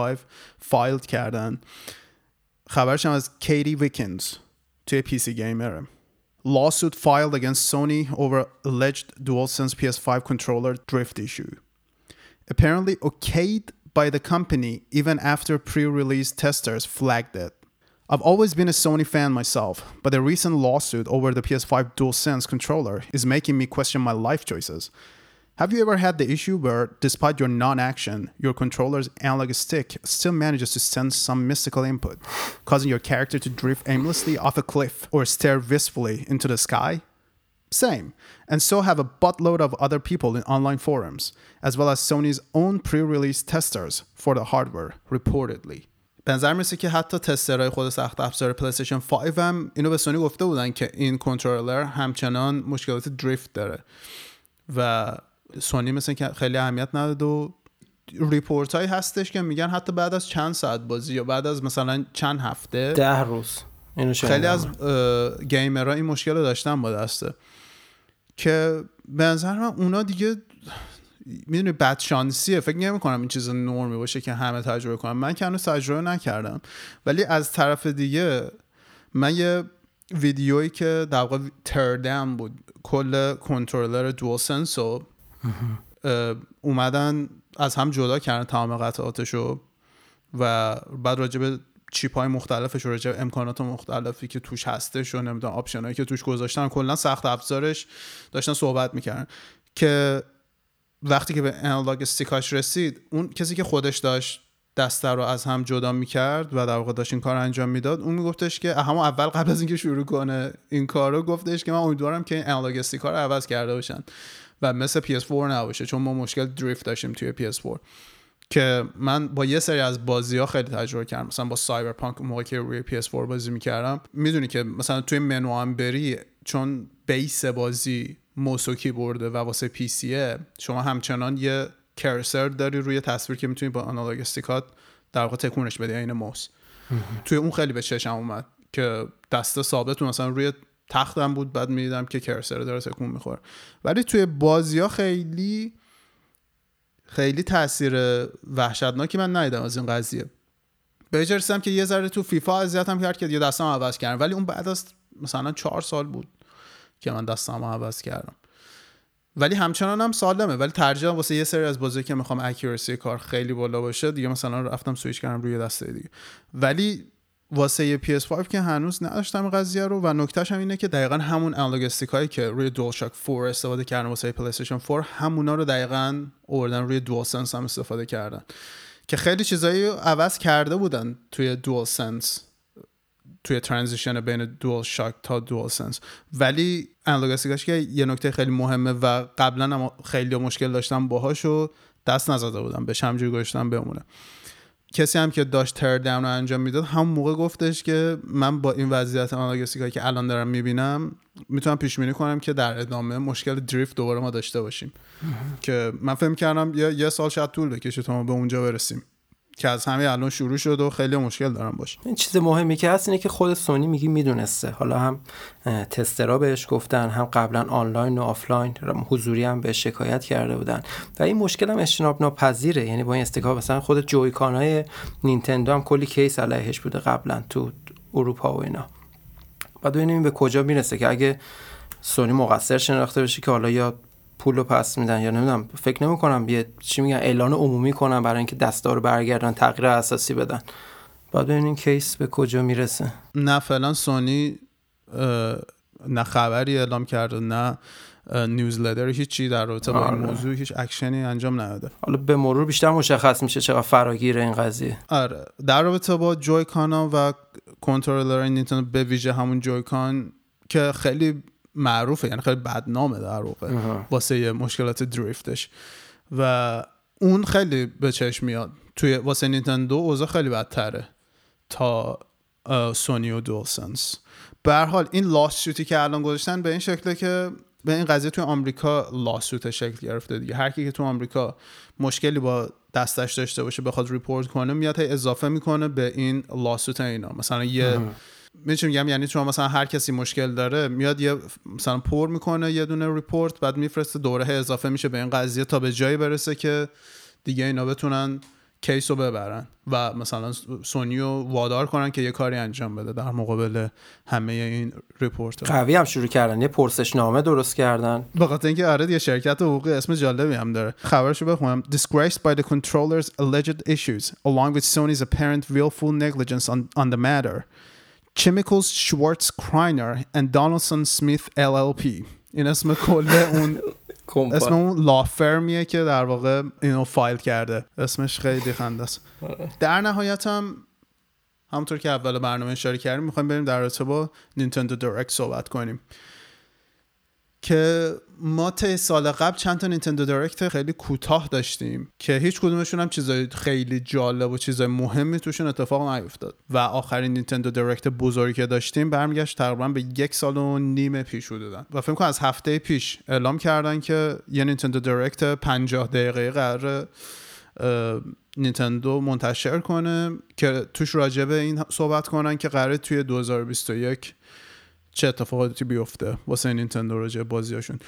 Speaker 1: file کردن خبرش هم از کیری ویکنز توی PC Gamer ه lawsuit filed against Sony over alleged DualSense PS5 controller drift issue. Apparently okayed by the company even after pre-release testers flagged it. I've always been a Sony fan myself, but the recent lawsuit over the PS5 DualSense controller is making me question my life choices. Have you ever had the issue where, despite your non action, your controller's analog stick still manages to sense some mystical input, causing your character to drift aimlessly off a cliff or stare wistfully into the sky? Same, and so have a buttload of other people in online forums, as well as Sony's own pre release testers for the hardware, reportedly. به نظر می‌رسه که حتی tester های خود سخت افزار PlayStation 5 هم اینو به سونی گفته بودن که این کنترلر همچنان مشکلات drift داره. و سونی مثل که خیلی اهمیت نداد و report هایی هستش که میگن حتی بعد از چند ساعت بازی یا بعد از مثلا چند هفته
Speaker 2: ده روز. اینو
Speaker 1: خیلی از گیمرها این مشکل رو داشتن با دسته. که به نظر من اونا دیگه می‌دونی بد شانسیه فکر نمی کنم این چیز نرمی باشه که همه تجربه کنم من که هنوز تجربه نکردم. ولی از طرف دیگه من یه ویدیویی که در واقع تردم بود. کل کنترلر دوال سنس رو اومدن از هم جدا کردن تمام قطعاتشو و بعد راجع به چیپ های مختلفش و راجع امکانات مختلفی که توش هستش و نمی‌دونم option هایی که توش گذاشتن کلا سخت افزارش داشتن صحبت می‌کردن. که وقتی که به analog stick اش رسید اون کسی که خودش داشت دسته رو از هم جدا می‌کرد و در واقع داشت این کار انجام می‌داد اون میگفتش که همون اول قبل از اینکه شروع کنه این کار رو گفتش که من امیدوارم که این analog stick ا رو عوض کرده باشن و مثل PS4 نباشه چون ما مشکل drift داشتیم توی PS4 که من با یه سری از بازی ها خیلی تجربه کردم. مثلا با Cyberpunk موقعی که روی PS4 بازی می‌کردم می‌دونی که مثلا توی منو هم بری چون base بازی mouse و keyboard ه و واسه PC ه شما همچنان یه cursor داری روی تصویر که می‌تونی با analog stick ات در واقع تکونش بدی این موس. توی اون خیلی به چشم اومد که دست ثابت مثلا روی تختم بود بعد می‌دیدم که cursor داره تکون می‌خوره. ولی توی بازی ها خیلی خیلی تاثیر وحشتناکی من ندیدم از این قضیه. به رسیدم که یه ذره تو فیفا اذیتم کرد که یه دستم عوض کردم ولی اون بعد از مثلا چهار سال بود. که من دستم عوض کردم. ولی همچنان هم سالمه. ولی ترجیحم واسه یه سری از بازی که می‌خوام accuracy کار خیلی بالا باشه دیگه مثلا رفتم سویچ کردم روی دسته دیگه. ولی واسه یه PS5 که هنوز نداشتم قضیه رو و نکتهش هم اینه که دقیقا همون analog هایی که روی DualShock 4 استفاده کردن واسه PlayStation 4 همونا رو دقیقا آوردن روی DualSense هم استفاده کردن. که خیلی چیزایی عوض کرده بودن توی دول سنس توی ترانزیشن بین دول شاک تا دول سنس ولی انالوگ که یه نکته خیلی مهمه و قبلا هم خیلی مشکل داشتم باهاش و دست نزده بودم بهش همجوری گذاشتم بمونه. کسی هم که داشت تر داون رو انجام می‌داد هم موقع گفتش که من با این وضعیت آناگستیکایی که الان دارم می‌بینم می‌تونم پیش بینی کنم که در ادامه مشکل دریفت دوباره ما داشته باشیم. که من فکر کردم یه, یه سال شاید طول بکشه تا ما به اونجا برسیم. که از همه الان شروع شد و خیلی مشکل دارم باشه
Speaker 2: این چیز مهمی که هست اینه که خود سونی میگی می‌دونسته. حالا هم tester ها بهش گفتن هم قبلا آنلاین و آفلاین حضوری هم بهش شکایت کرده بودن. و این مشکل هم اجتناب ناپذیره. یعنی با این stick ها مثلا خود Joy-Con های نینتندو هم کلی case علیهش بوده قبلا تو اروپا و اینا. بعد ببینیم به کجا می‌رسه که اگه سونی مقصر شناخته بشه که حالا یا پول رو پس میدن یا نمی‌دونم فکر نمی‌کنم یه چی میگن اعلان عمومی کنن برای اینکه دستا رو برگردن تغییر اساسی بدن. بعد ببینیم case به کجا می‌رسه.
Speaker 1: نه فعلا سونی نه خبری اعلام کرده نه newsletter هیچی در رابطه با این آره. موضوع هیچ اکشنی انجام نداده.
Speaker 2: حالا به مرور بیشتر مشخص میشه چقدر فراگیر این قضیه.
Speaker 1: آره در رابطه با Joy-Con و کنترلر نینتندو به ویژه همون جویکان که خیلی معروفه یعنی خیلی بدنامه در واقع. واسه مشکلات دریفتش. و اون خیلی به چشم میاد. توی واسه نینتندو اوضاع خیلی بدتره تا سونی و دولسنس به حال این لاست که الان گذاشتن به این شکله که به این قضیه توی آمریکا لاسوت شکل گرفته دیگه. هر کی که تو آمریکا مشکلی با دستش داشته باشه بخواد report کنه میاد اضافه می‌کنه به این lawsuit اینا. مثلا یه می‌تونم میگم؟ یعنی شما مثلا هر کسی مشکل داره میاد یه مثلا پر می‌کنه یه دونه report بعد میفرسته دوره اضافه میشه به این قضیه تا به جایی برسه که دیگه اینا بتونن case رو ببرن و مثلا سونی رو وادار کنن که یه کاری انجام بده در مقابل همه این report
Speaker 2: قوی هم شروع کردن. یه پرسش نامه درست کردن.
Speaker 1: به خاطر اینکه آره یه شرکت حقوقی اسم جالبی هم داره. خبرشو بخونم. Disgraced by the controllers alleged issues along with Sony's apparent willful negligence on, on the matter. Chemicals Schwartz Kreiner and Donaldson Smith LLP این اسم کل اون اسم اون لافرمیه که در واقع اینو فایل کرده. اسمش خیلی خنده است. در نهایت هم همونطور که اول برنامه اشاره کردیم می‌خوایم بریم در رابطه با Nintendo Direct صحبت کنیم. که ما تا سال قبل چند تا Nintendo Direct خیلی کوتاه داشتیم که هیچ کدومشون هم چیزای خیلی جالب و چیزای مهمی توشون اتفاق نیفتاد. و آخرین Nintendo Direct بزرگی که داشتیم برمیگشت تقریبا به یک سال و نیم پیش حدودن و فکر کنم از هفته پیش اعلام کردن که یه Nintendo Direct 50 دقیقه قرار نینتندو منتشر کنه که توش راجبه این صحبت کنن که قراره توی 2021 چه اتفاقاتی بیفته واسه نینتندو راجع بازیاشون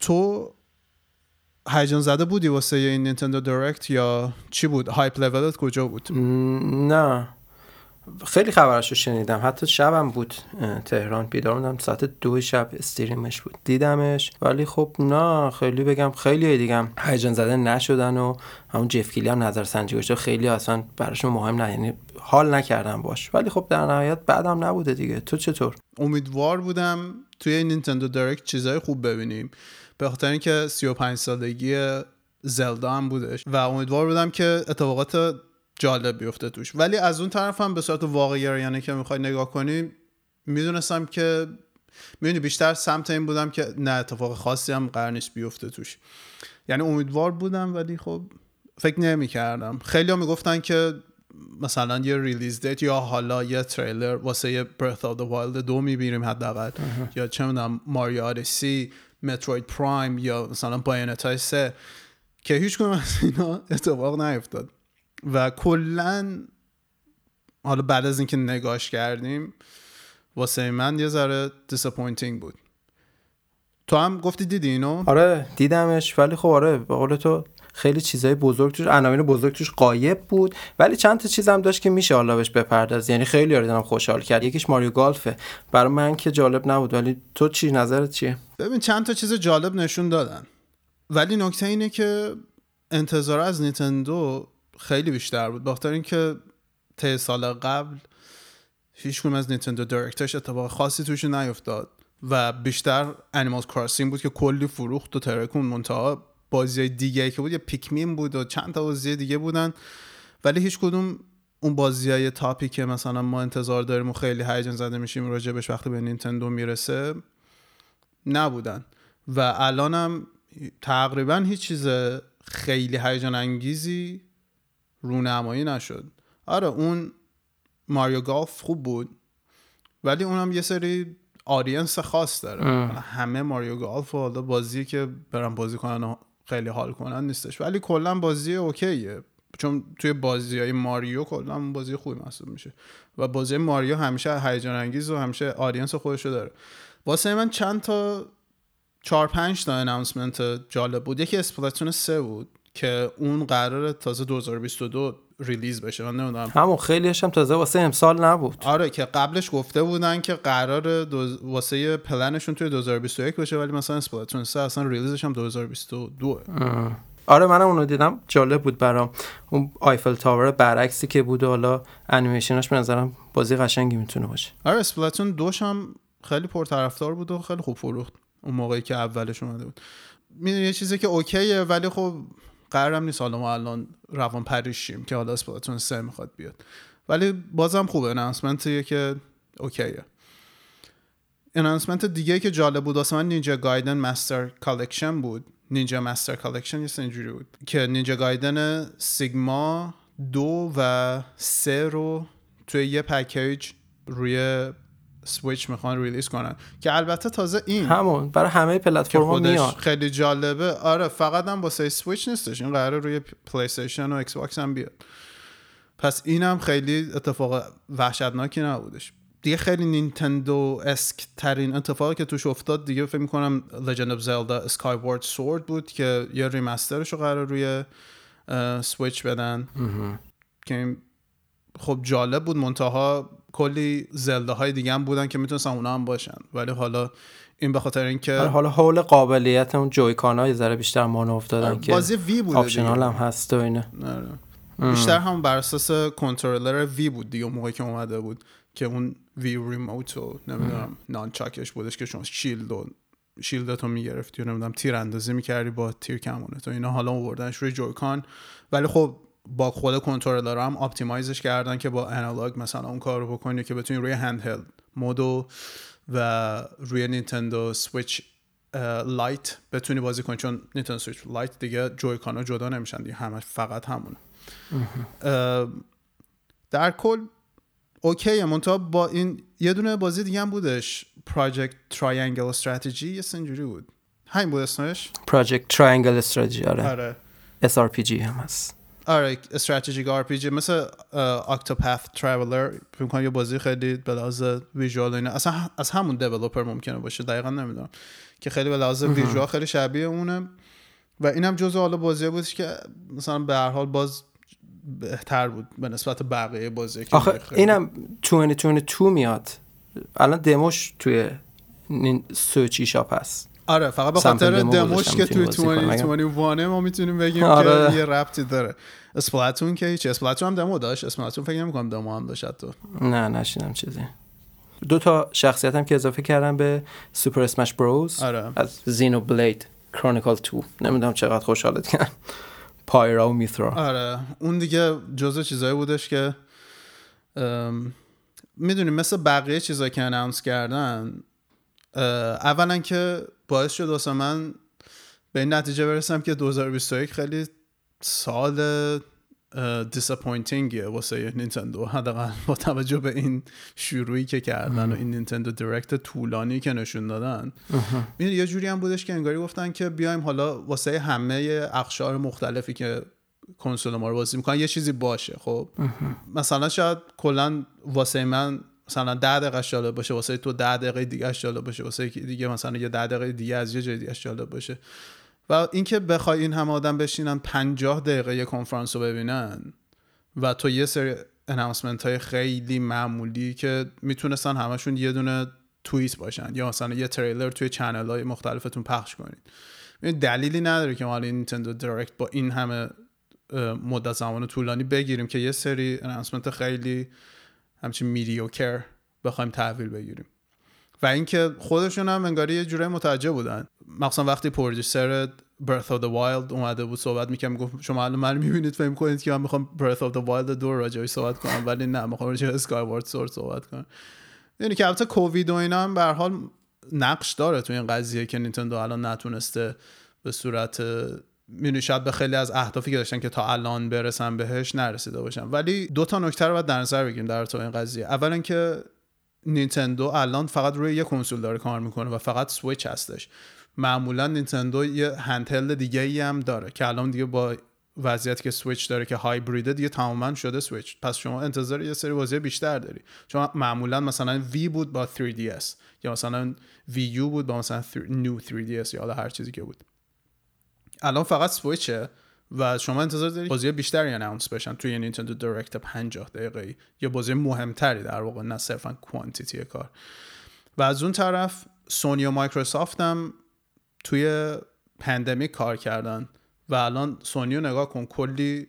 Speaker 1: تو هیجان زده بودی واسه این Nintendo Direct یا چی بود؟ hype level ت کجا بود؟
Speaker 2: نه. خیلی خبرش رو شنیدم. حتی شبم بود تهران. بیدار بودم. ساعت دو شب stream ش بود. دیدمش. ولی خب نه خیلی بگم خیلی دیگم هیجان زده نشدن و همون Geoff کلی هم نظر سنجی گذاشته خیلی اصلا براشون مهم نه. یعنی حال نکردم باش. ولی خب در نهایت بعدم نبوده دیگه. تو چطور؟
Speaker 1: امیدوار بودم توی نینتندو دایرکت چیزای خوب ببینیم. به خاطر اینکه 35 سالگی زلدا هم بودش. و امیدوار بودم که اتفاقات جالب بیفته توش. ولی از اون طرف هم به صورت یعنی که می‌خوای نگاه کنی می‌دونستم که می‌دونی بیشتر سمت این بودم که نه اتفاق خاصی هم قرار نیست بیفته توش. یعنی امیدوار بودم ولی خب فکر نمی کردم خیلی هم می‌گفتن که مثلا یه release date یا حالا یه تریلر واسه یه Breath of Wild دو می‌بینیم حداقل. یا چه می‌دونم Mario Odyssey Metroid Prime یا مثلا Bayonetta سه. که هیچ از اینا اتفاق نیفتاد. و کلا حالا بعد از اینکه نگاش کردیم واسه من یه ذره disappointing بود. تو هم گفتی دیدی اینو؟
Speaker 2: آره دیدمش ولی خب آره به قول تو خیلی چیزای بزرگ توش عناوین بزرگ توش قایب بود. ولی چند تا چیز هم داشت که میشه حالا بهش بپرداز یعنی خیلی آره خوشحال کرد. یکیش ماریو گالفه. برای من که جالب نبود ولی تو چی نظرت چیه؟
Speaker 1: ببین چند تا چیز جالب نشون دادن. ولی نکته اینه که انتظار از نیتندو خیلی بیشتر بود. بخاطر اینکه ته سال قبل هیچ کنم از نینتندو دایرکتش اتفاق خاصی توش نیفتاد و بیشتر انیمال کراسینگ بود که کلی فروخت و ترکون منتها بازی دیگه که بود یه پیکمین بود و چند تا بازی دیگه بودن. ولی هیچ کدوم اون بازی های تاپی که مثلا ما انتظار داریم و خیلی هیجان زده میشیم راجبش وقتی به نینتندو می‌رسه نبودن. و الانم تقریبا هیچ چیز خیلی هیجان انگیزی رونمایی نشد. آره اون Mario Golf خوب بود ولی اونم یه سری audience خاص داره. همه Mario Golf و حالا بازی که برن بازی کنن و خیلی حال کنن نیستش. ولی کلا بازی OK ه. چون توی بازی های Mario کلا بازی خوبی محسوب میشه. و بازی Mario همیشه هیجان انگیز و همیشه audience خودشو داره. واسه من چند تا چهار پنج تا announcement جالب بود. یکی Splatoon سه بود. که اون قرار تازه 2022 release بشه. من نمی‌دونم.
Speaker 2: همون خیلی هم تازه واسه امسال نبود.
Speaker 1: آره که قبلش گفته بودن که قرار دوز... واسه پلنشون توی 2021 باشه ولی مثلا اسپلاتون 3 اصلا release ش هم 2022
Speaker 2: آره منم اونو دیدم. جالب بود برام. اون آیفل تاور برعکسی که بود و حالا انیمیشنش به نظرم بازی قشنگی می‌تونه باشه.
Speaker 1: آره اسپلاتون دوش هم خیلی پرطرفدار بود و خیلی خوب فروخت. اون موقعی که اولش اومده بود. می‌دونی یه چیزی که اوکیه ولی خب قرارم نیست حالا ما الان روان پریشیم که حالا اسپلاتون سه می‌خواد بیاد. ولی بازم خوبه announcement یه که اوکیه. announcement دیگه که جالب بود واسه من Ninja Gaiden Master Collection بود. Ninja Master Collection یه اینجوری بود که Ninja Gaiden Sigma دو و سه رو توی یه package روی سویچ می‌خوان release کنن. که البته تازه این
Speaker 2: همون برای همه پلتفرم میاد.
Speaker 1: خیلی جالبه. آره فقط هم واسه سویچ نیستش. این قراره روی پلی استیشن و ایکس باکس هم بیاد. پس اینم خیلی اتفاق وحشتناکی نبودش. دیگه خیلی Nintendo-esque ترین اتفاقی که توش افتاد دیگه فکر می‌کنم Legend of Zelda Skyward Sword بود که یه remaster ش رو قرار روی سویچ بدن. که خب جالب بود منتها کلی زلده های دیگه هم بودن که می‌تونستن اونا هم باشن. ولی حالا این به خاطر اینکه
Speaker 2: آره، حالا حول قابلیت اون Joy-Con های یه ذره بیشتر motion افتادن که
Speaker 1: بازی وی بود
Speaker 2: optional هم هست و اینه.
Speaker 1: آره. بیشتر هم بر اساس کنترلر وی بود دیگه موقعی که اومده بود که اون Wii Remote و نمی‌دونم Nunchuk ش بودش که شما shield و shield تو می‌گرفتی و نمی‌دونم تیر اندازی می‌کردی با تیر کمونه تو اینا حالا آوردنش روی Joy-Con. ولی خب با خود کنترلر هم optimize ش کردن که با analog مثلا اون کار رو بکنی که بتونی روی handheld mode و و روی نینتندو سویچ لایت بتونی بازی کنی. چون نینتندو سویچ لایت دیگه Joy-Con ا جدا نمیشن دیگه همه فقط همونه. در کل اوکی منتها با این یه دونه بازی دیگه هم بودش. Project Triangle Strategy یه همچین جوری بود. همین بود اسمش؟
Speaker 2: Project Triangle Strategy آره.
Speaker 1: آره.
Speaker 2: SRPG هم هست.
Speaker 1: آره strategic RPG مثل Octopath Traveler فکر کنم یه بازی خیلی به لحاظ visual اینا. اصلا از همون developer ممکنه باشه دقیقا نمی‌دونم. که خیلی به لحاظ visual خیلی شبیه اونه. و اینم جزء حالا بازی بود که مثلا به هر حال باز بهتر بود به نسبت بقیه بازی که
Speaker 2: آخه اینم 2022 میاد. الان دموش توی سویچ eShop هست.
Speaker 1: آره فقط به خاطر دموش که توی 2021 ما می‌تونیم بگیم
Speaker 2: آره.
Speaker 1: که یه ربطی داره. اسپلاتون که هیچ اسپلاتون هم دمو داشت. اسپلاتون فکر نمی‌کنم دمو هم داشت تو
Speaker 2: نه نشنیدم چیزی. دو تا شخصیت هم که اضافه کردم به Super Smash Bros
Speaker 1: آره.
Speaker 2: از Xenoblade Chronicles 2 نمی‌دونم چقدر خوشحالت کردم. پایرا و میثرا
Speaker 1: آره. اون دیگه جزء چیزایی بودش که می‌دونیم مثل بقیه چیزایی که announce کردن اولا که باعث شد واسه من به این نتیجه برسم که 2021 خیلی سال disappointing یه واسه نینتندو. حداقل با توجه به این شروعی که کردن و این Nintendo Direct طولانی که نشون دادن. می‌دونی یه جوری هم بودش که انگاری گفتن که بیایم حالا واسه همه اقشار مختلفی که کنسول ما رو بازی می‌کنن یه چیزی باشه خب؟ مثلا شاید کلا واسه من مثلا 10 دقیقه جالب باشه واسه تو 10 دقیقه دیگه جالب باشه واسه دیگه مثلا یه 10 دقیقه دیگه از یه جای دیگه جالب باشه. و اینکه بخوای این همه آدم بشینن 50 دقیقه یه کنفرانس رو ببینن و تو یه سری announcement های خیلی معمولی که می‌تونستن همشون یه دونه توییت باشن یا مثلا یه تریلر توی channel های مختلفتون پخش کنید دلیلی نداره که ما Nintendo Direct با این همه مدت زمان طولانی بگیریم که یه سری اناونسمنت خیلی همچین میدیوکر بخوایم تحویل بگیریم. و اینکه خودشون هم انگاری یه جوره متوجه بودن. مخصوصا وقتی پرودوسر Birth of the Wild اومده بود صحبت می‌کنم می‌گفت شما الان من می‌بینید فهم کنید که من می‌خوام Birth of the Wild دو راجعش صحبت کنم ولی نه می‌خوام راجع Skyward Sword صحبت کنم. یعنی که البته کووید و اینا هم به حال نقش داره تو این قضیه که نینتندو الان نتونسته به صورت می‌دونی شاید به خیلی از اهدافی که داشتن که تا الان برسن بهش نرسیده باشن. ولی دو تا نکته رو باید در نظر بگیریم در تو این قضیه. اولا که نینتندو الان فقط روی یه کنسول داره کار می‌کنه و فقط سویچ هستش. معمولا نینتندو یه handheld دیگه ای هم داره که الان دیگه با وضعیتی که سویچ داره که هایبریده دیگه تماما شده سویچ. پس شما انتظار یه سری بازی بیشتر داری. چون معمولا مثلا وی بود با 3DS یا مثلا وی یو بود با مثلا نیو 3DS یا حالا هر چیزی که بود. الان فقط سویچه و شما انتظار دارید بازی بیشتری announce بشن توی Nintendo Direct 50 دقیقه یا بازی مهمتری در واقع نه صرفا quantity کار. و از اون طرف سونی و مایکروسافت هم توی pandemic کار کردن و الان سونی رو نگاه کن کلی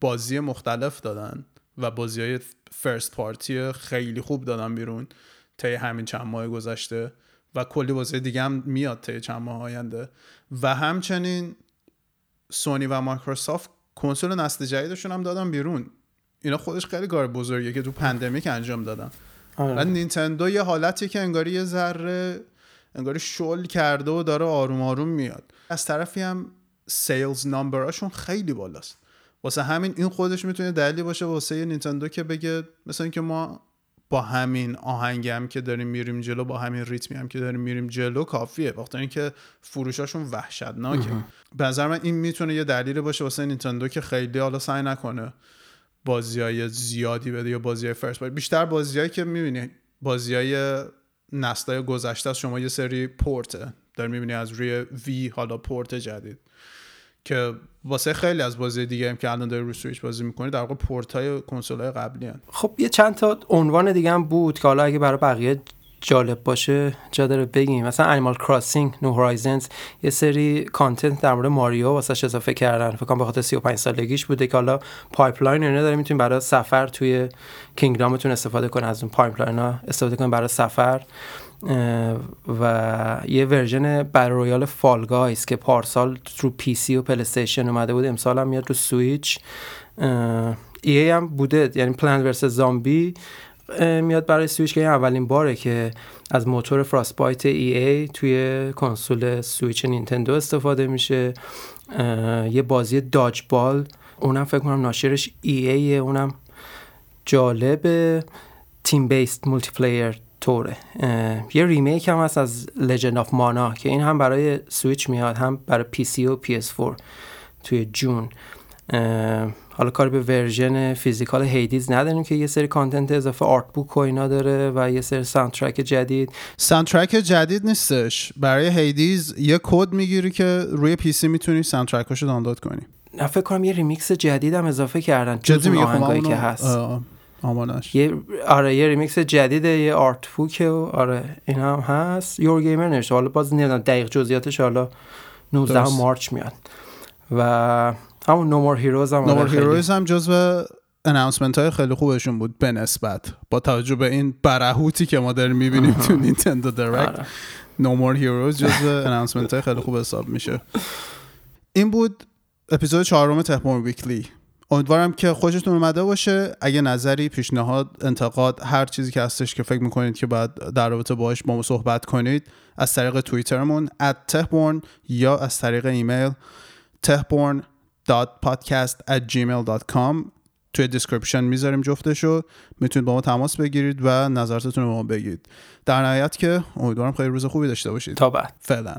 Speaker 1: بازی مختلف دادن و بازی های first party خیلی خوب دادن بیرون. طی همین چند ماه گذشته. و کلی بازی دیگه هم میاد طی چند ماه آینده. و همچنین سونی و مایکروسافت کنسول نسل جدیدشون هم دادن بیرون. اینا خودش خیلی کار بزرگیه که تو pandemic انجام دادن.
Speaker 2: آره.
Speaker 1: و نینتندو یه حالتی که انگاری یه ذره انگاری شل کرده و داره آروم آروم میاد. از طرفی هم سیلز نامبراشون خیلی بالاست. واسه همین این خودش می‌تونه دلیلی باشه واسه نینتندو که بگه مثلا اینکه ما با همین آهنگی هم که داریم میریم جلو با همین ریتمی هم که داریم میریم جلو کافیه. وقتی اینکه فروشاشون وحشتناکه. به نظر من این می‌تونه یه دلیل باشه واسه نینتندو که خیلی حالا سعی نکنه بازی های زیادی بده یا بازی های فرست بیشتر بازیهایی که می‌بینی بازی های نسلای گذشته از شما یه سری پورته. داری می‌بینی از روی وی حالا پورت جدید. که واسه خیلی از بازی دیگه هم که الان داری روی سویچ بازی می‌کنی در واقع پورت های کنسول های قبلی هن.
Speaker 2: خب یه چند تا عنوان دیگه هم بود که حالا اگه برای بقیه جالب باشه جا داره بگیم. مثلا Animal Crossing New Horizons یه سری content در مورد ماریو واسش اضافه کردن. فکر کنم به خاطر 35 سالگیش بوده که حالا pipeline اینا داره می‌تونید برای سفر توی kingdom تون استفاده کنه از اون pipeline ها استفاده کنید برای سفر. و یه version battle royale Fall Guys که پارسال رو PC و PlayStation اومده بود امسال هم میاد رو سویچ. ای هم بوده یعنی Plants vs. Zombies میاد برای سویچ که اولین باره که از موتور Frostbite EA توی کنسول Switch Nintendo استفاده میشه. یه بازی dodgeball اونم فکر کنم ناشرش EA اونم جالب team-based multiplayer طوره یه remake هم هست از Legend of Mana که این هم برای سویچ میاد هم برای PC و PS4 توی جون حالا کاری به version physical Hades نداریم که یه سری content اضافه art book و اینا داره و یه سری soundtrack جدید.
Speaker 1: soundtrack جدید نیستش. برای Hades یه کد می‌گیری که روی PC می‌تونی soundtrack اشو دانلود کنی.
Speaker 2: نه فکر کنم یه ریمیکس جدید هم اضافه کردن
Speaker 1: جدی میگه؟
Speaker 2: خب که هست.
Speaker 1: آمانش
Speaker 2: یه آره یه ریمیکس جدیده یه art book و آره این هم هست. Eurogamer نوشته. حالا باز نمی‌دونم دقیق جزئیاتش حالا 19 March میاد. و همون No More Heroes هم
Speaker 1: No More Heroes هم جزو announcement های خیلی خوبشون بود به نسبت. با توجه به این برهوتی که ما داریم می‌بینیم تو Nintendo Direct No More Heroes جزو announcement های خیلی خوب حساب میشه. این بود اپیزود چهارم Tehborn Weekly امیدوارم که خوشتون اومده باشه. اگه نظری پیشنهاد انتقاد هر چیزی که هستش که فکر می‌کنید که باید در رابطه باهاش با ما صحبت کنید از طریق توییترمون @tehborn یا از طریق ایمیل tehborn.podcast@gmail.com توی description می‌ذاریم جفتشو. می‌تونید با ما تماس بگیرید و نظرتون رو ما بگید. در نهایت که امیدوارم خیلی روز خوبی داشته باشید.
Speaker 2: تا بعد.
Speaker 1: فعلا.